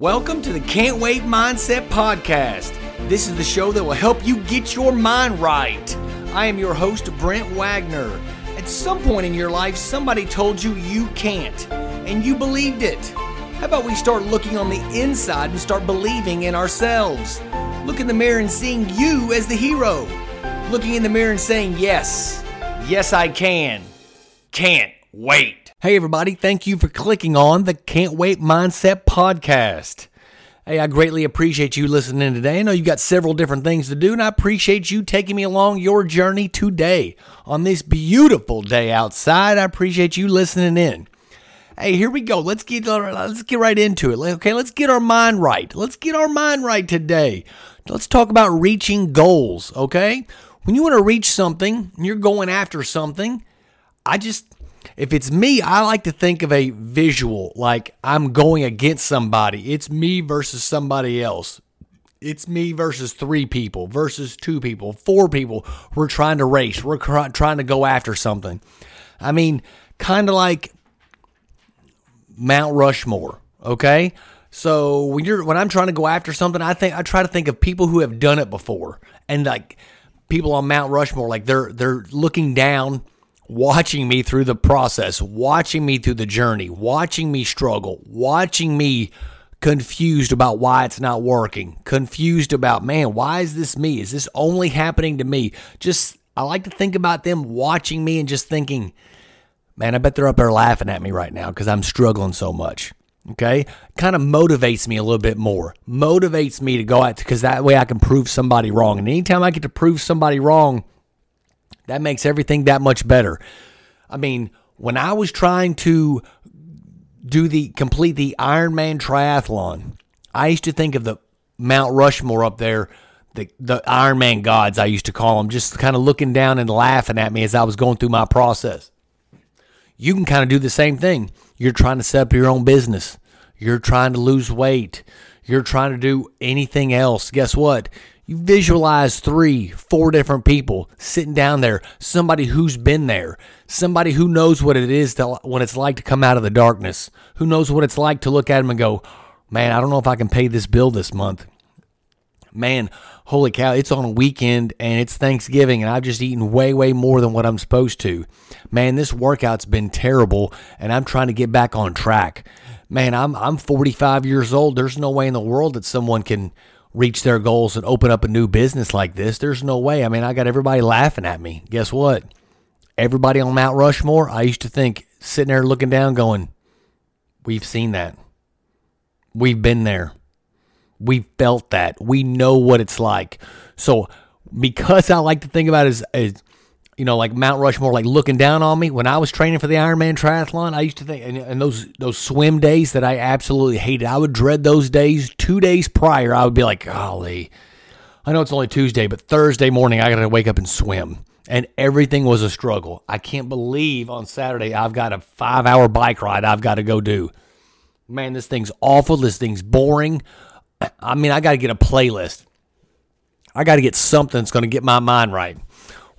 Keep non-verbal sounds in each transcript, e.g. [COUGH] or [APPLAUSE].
Welcome to the Can't Wait Mindset Podcast. This is the show that will help you get your mind right. I am your host, Brent Wagner. At some point in your life, somebody told you you can't, and you believed it. How about we start looking on the inside and start believing in ourselves? Look in the mirror and seeing you as the hero. Looking in the mirror and saying, Yes, yes, I can. Can't wait. Hey, everybody, thank you for clicking on the Can't Wait Mindset podcast. Hey, I greatly appreciate you listening today. I know you've got several different things to do, and I appreciate you taking me along your journey today on this beautiful day outside. I appreciate you listening in. Hey, here we go. Let's get let's get right into it. Okay, let's get our mind right. Let's get our mind right today. Let's talk about reaching goals. Okay, when you want to reach something, you're going after something. I just if it's me, I like to think of a visual, like I'm going against somebody. It's me versus somebody else. It's me versus three people, versus two people, four people. We're trying to race. We're trying to go after something. I mean, kind of like Mount Rushmore, okay? So when you're when I'm trying to go after something, I think I try to think of people who have done it before, and like people on Mount Rushmore, like they're they're looking down watching me through the process, watching me through the journey, watching me struggle, watching me confused about why it's not working, confused about, man, why is this me? Is this only happening to me? Just, I like to think about them watching me and just thinking, man, I bet they're up there laughing at me right now because I'm struggling so much. Okay. Kind of motivates me a little bit more, motivates me to go out because that way I can prove somebody wrong. And anytime I get to prove somebody wrong, that makes everything that much better. I mean, when I was trying to do the complete the Ironman triathlon, I used to think of the Mount Rushmore up there, the the Ironman gods I used to call them, just kind of looking down and laughing at me as I was going through my process. You can kind of do the same thing. You're trying to set up your own business. You're trying to lose weight. You're trying to do anything else. Guess what? You visualize three, four different people sitting down there, somebody who's been there, somebody who knows what it is to, what it's like to come out of the darkness, who knows what it's like to look at them and go, man, I don't know if I can pay this bill this month. Man, holy cow, it's on a weekend and it's Thanksgiving and I've just eaten way, way more than what I'm supposed to. Man, this workout's been terrible and I'm trying to get back on track. Man, I'm I'm 45 years old. There's no way in the world that someone can reach their goals and open up a new business like this. There's no way. I mean, I got everybody laughing at me. Guess what? Everybody on Mount Rushmore, I used to think sitting there looking down going, we've seen that. We've been there. We felt that. We know what it's like. So, because I like to think about it as, as you know, like Mount Rushmore, like looking down on me. When I was training for the Ironman triathlon, I used to think, and, and, those those swim days that I absolutely hated, I would dread those days. Two days prior, I would be like, golly, I know it's only Tuesday, but Thursday morning, I got to wake up and swim. And everything was a struggle. I can't believe on Saturday, I've got a five hour bike ride I've got to go do. Man, this thing's awful. This thing's boring. [CLEARS THROAT] I mean, I got to get a playlist. I got to get something that's going to get my mind right.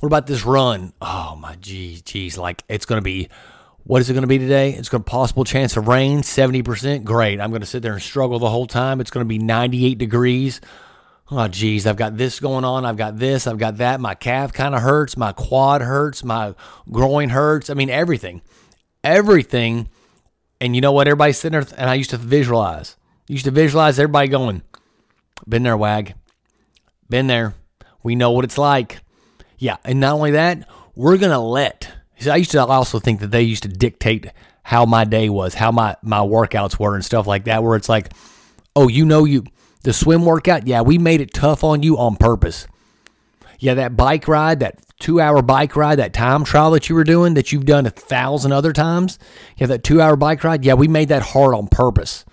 What about this run? Oh my geez, geez. Like it's going to be, what is it going to be today? It's going to possible chance of rain, 70%. Great. I'm going to sit there and struggle the whole time. It's going to be 98 degrees. Oh geez, I've got this going on. I've got this. I've got that. My calf kind of hurts. My quad hurts. My groin hurts. I mean, everything, everything. And you know what? Everybody's sitting there, and I used to visualize. used to visualize everybody going, "Been there, wag. Been there. We know what it's like." Yeah, and not only that, we're gonna let. I used to also think that they used to dictate how my day was, how my my workouts were, and stuff like that. Where it's like, oh, you know, you the swim workout, yeah, we made it tough on you on purpose. Yeah, that bike ride, that two hour bike ride, that time trial that you were doing that you've done a thousand other times. Yeah, that two hour bike ride, yeah, we made that hard on purpose.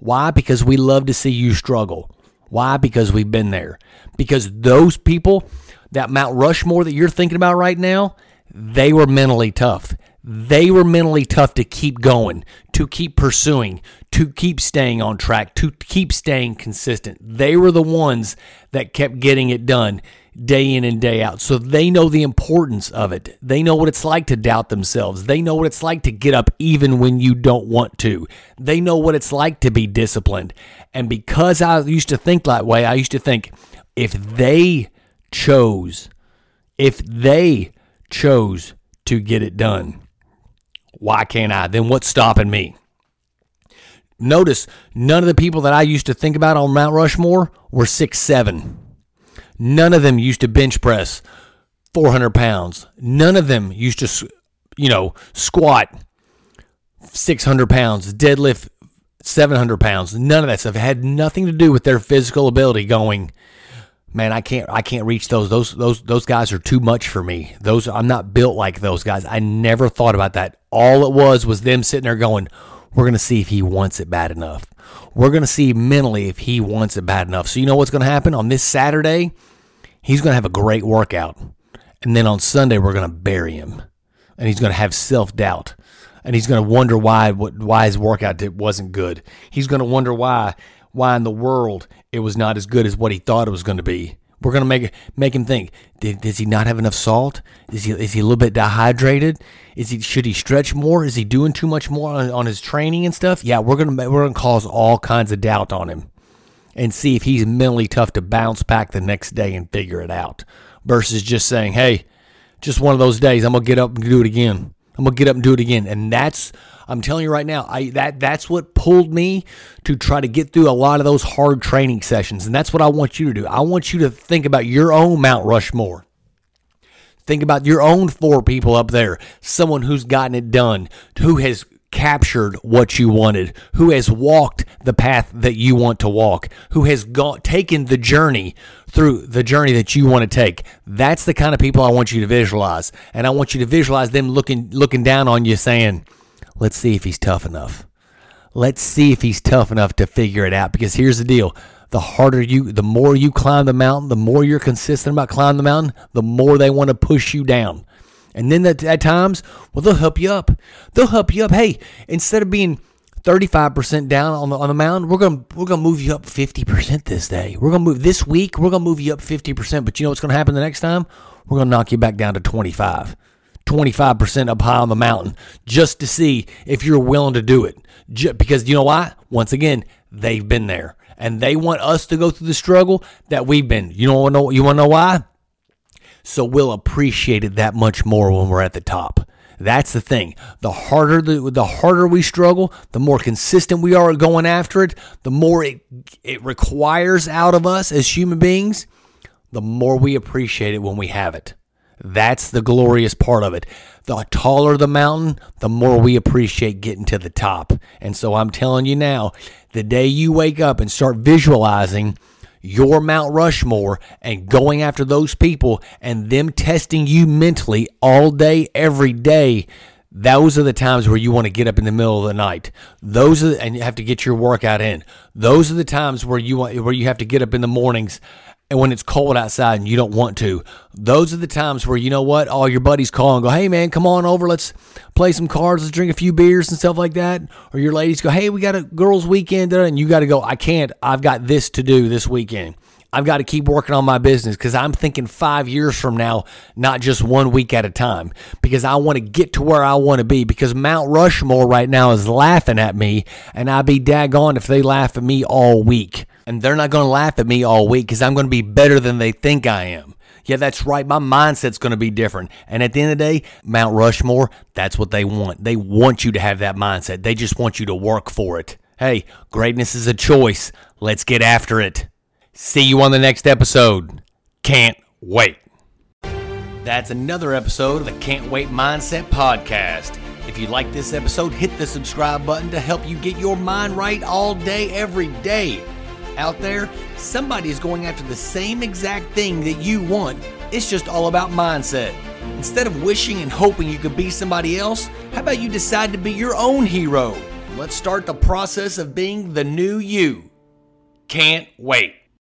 Why? Because we love to see you struggle. Why? Because we've been there. Because those people that Mount Rushmore that you're thinking about right now, they were mentally tough. They were mentally tough to keep going, to keep pursuing, to keep staying on track, to keep staying consistent. They were the ones that kept getting it done. day in and day out. So they know the importance of it. They know what it's like to doubt themselves. They know what it's like to get up even when you don't want to. They know what it's like to be disciplined. And because I used to think that way, I used to think if they chose, if they chose to get it done, why can't I? Then what's stopping me? Notice none of the people that I used to think about on Mount Rushmore were six seven. None of them used to bench press 400 pounds. None of them used to, you know, squat 600 pounds, deadlift 700 pounds. None of that stuff it had nothing to do with their physical ability. Going, man, I can't, I can't reach those. Those, those, those guys are too much for me. Those, I'm not built like those guys. I never thought about that. All it was was them sitting there going, we're going to see if he wants it bad enough. We're going to see mentally if he wants it bad enough. So, you know what's going to happen on this Saturday? He's going to have a great workout. And then on Sunday, we're going to bury him. And he's going to have self doubt. And he's going to wonder why why his workout wasn't good. He's going to wonder why why in the world it was not as good as what he thought it was going to be. We're gonna make make him think. Did, does he not have enough salt? Is he is he a little bit dehydrated? Is he should he stretch more? Is he doing too much more on, on his training and stuff? Yeah, we're gonna we're gonna cause all kinds of doubt on him, and see if he's mentally tough to bounce back the next day and figure it out. Versus just saying, hey, just one of those days. I'm gonna get up and do it again. I'm gonna get up and do it again, and that's I'm telling you right now, I that that's what pulled me to try to get through a lot of those hard training sessions. And that's what I want you to do. I want you to think about your own Mount Rushmore. Think about your own four people up there, someone who's gotten it done, who has captured what you wanted, who has walked the path that you want to walk, who has taken the journey through the journey that you want to take. That's the kind of people I want you to visualize. And I want you to visualize them looking looking down on you saying, Let's see if he's tough enough. Let's see if he's tough enough to figure it out. Because here's the deal the harder you, the more you climb the mountain, the more you're consistent about climbing the mountain, the more they want to push you down. And then at, at times, well, they'll help you up. They'll help you up. Hey, instead of being 35% down on the on the mountain, we're gonna we're gonna move you up 50% this day. We're gonna move this week, we're gonna move you up 50%. But you know what's gonna happen the next time? We're gonna knock you back down to 25. 25% up high on the mountain just to see if you're willing to do it. because you know why? Once again, they've been there and they want us to go through the struggle that we've been. You don't know you want to know why? So we'll appreciate it that much more when we're at the top. That's the thing. The harder the, the harder we struggle, the more consistent we are going after it, the more it it requires out of us as human beings, the more we appreciate it when we have it. That's the glorious part of it. The taller the mountain, the more we appreciate getting to the top. And so I'm telling you now, the day you wake up and start visualizing your Mount Rushmore and going after those people and them testing you mentally all day, every day, those are the times where you want to get up in the middle of the night. Those are, and you have to get your workout in. Those are the times where you want, where you have to get up in the mornings and when it's cold outside and you don't want to. Those are the times where you know what, all your buddies call and go, "Hey man, come on over, let's play some cards, let's drink a few beers and stuff like that." Or your ladies go, "Hey, we got a girls' weekend," and you got to go, "I can't. I've got this to do this weekend." I've got to keep working on my business because I'm thinking five years from now, not just one week at a time, because I want to get to where I want to be. Because Mount Rushmore right now is laughing at me, and I'd be daggone if they laugh at me all week. And they're not going to laugh at me all week because I'm going to be better than they think I am. Yeah, that's right. My mindset's going to be different. And at the end of the day, Mount Rushmore, that's what they want. They want you to have that mindset. They just want you to work for it. Hey, greatness is a choice. Let's get after it. See you on the next episode. Can't wait. That's another episode of the Can't Wait Mindset Podcast. If you like this episode, hit the subscribe button to help you get your mind right all day, every day. Out there, somebody is going after the same exact thing that you want. It's just all about mindset. Instead of wishing and hoping you could be somebody else, how about you decide to be your own hero? Let's start the process of being the new you. Can't wait.